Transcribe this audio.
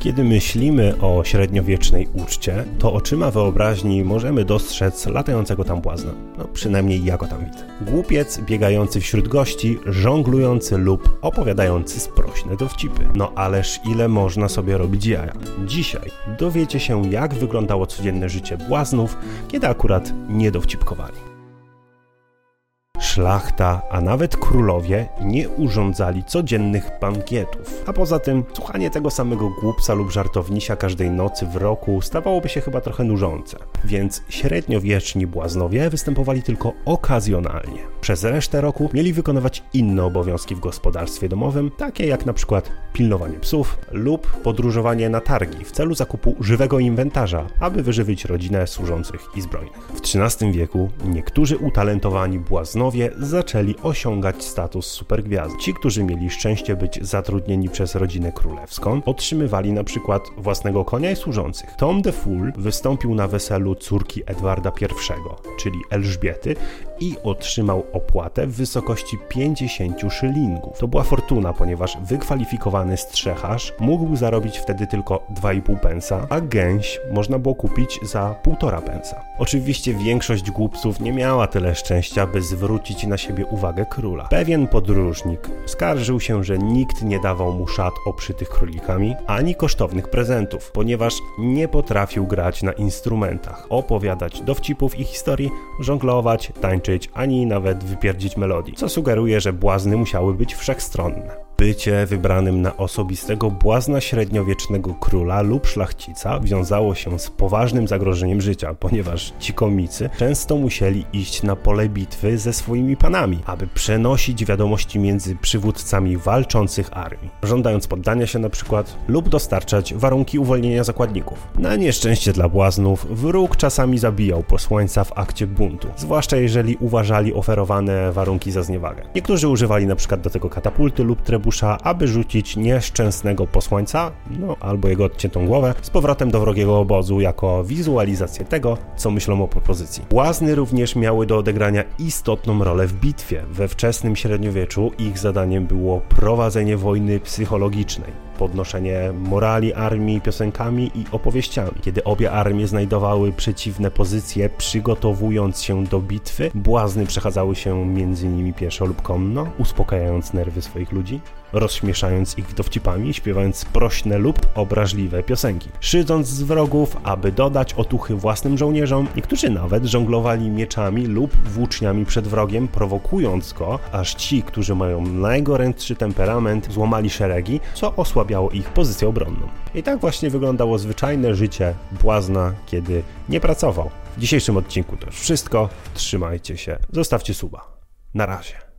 Kiedy myślimy o średniowiecznej uczcie, to oczyma wyobraźni możemy dostrzec latającego tam błazna. No przynajmniej ja go tam widzę. Głupiec biegający wśród gości, żonglujący lub opowiadający sprośne dowcipy. No ależ ile można sobie robić jaja. Dzisiaj dowiecie się jak wyglądało codzienne życie błaznów, kiedy akurat nie dowcipkowali. Szlachta, a nawet królowie nie urządzali codziennych bankietów. A poza tym, słuchanie tego samego głupca lub żartownisia każdej nocy w roku stawałoby się chyba trochę nużące. Więc średniowieczni błaznowie występowali tylko okazjonalnie. Przez resztę roku mieli wykonywać inne obowiązki w gospodarstwie domowym, takie jak na przykład pilnowanie psów lub podróżowanie na targi w celu zakupu żywego inwentarza, aby wyżywić rodzinę służących i zbrojnych. W XIII wieku niektórzy utalentowani błaznowie zaczęli osiągać status supergwiazd. Ci, którzy mieli szczęście być zatrudnieni przez rodzinę królewską, otrzymywali na przykład własnego konia i służących. Tom de Fool wystąpił na weselu córki Edwarda I, czyli Elżbiety, i otrzymał opłatę w wysokości 50 szylingów. To była fortuna, ponieważ wykwalifikowany strzecharz mógł zarobić wtedy tylko 2,5 pensa, a gęś można było kupić za 1,5 pensa. Oczywiście większość głupców nie miała tyle szczęścia, by zwrócić na siebie uwagę króla. Pewien podróżnik skarżył się, że nikt nie dawał mu szat oprzytych królikami, ani kosztownych prezentów, ponieważ nie potrafił grać na instrumentach, opowiadać dowcipów i historii, żonglować, tańczyć, ani nawet wypierdzić melodii, co sugeruje, że błazny musiały być wszechstronne. Bycie wybranym na osobistego błazna średniowiecznego króla lub szlachcica wiązało się z poważnym zagrożeniem życia, ponieważ ci komicy często musieli iść na pole bitwy ze swoimi panami, aby przenosić wiadomości między przywódcami walczących armii, żądając poddania się na przykład lub dostarczać warunki uwolnienia zakładników. Na nieszczęście dla błaznów wróg czasami zabijał posłańca w akcie buntu, zwłaszcza jeżeli uważali oferowane warunki za zniewagę. Niektórzy używali na przykład do tego katapulty lub aby rzucić nieszczęsnego posłańca, no albo jego odciętą głowę, z powrotem do wrogiego obozu jako wizualizację tego, co myślą o propozycji. Błazny również miały do odegrania istotną rolę w bitwie. We wczesnym średniowieczu ich zadaniem było prowadzenie wojny psychologicznej podnoszenie morali armii piosenkami i opowieściami. Kiedy obie armie znajdowały przeciwne pozycje, przygotowując się do bitwy, błazny przechadzały się między nimi pieszo lub konno, uspokajając nerwy swoich ludzi, rozśmieszając ich dowcipami, śpiewając prośne lub obraźliwe piosenki, szydząc z wrogów, aby dodać otuchy własnym żołnierzom. Niektórzy nawet żonglowali mieczami lub włóczniami przed wrogiem, prowokując go, aż ci, którzy mają najgorętszy temperament, złamali szeregi, co osłabiało osłabiało ich pozycję obronną. I tak właśnie wyglądało zwyczajne życie błazna, kiedy nie pracował. W dzisiejszym odcinku to już wszystko. Trzymajcie się, zostawcie suba. Na razie.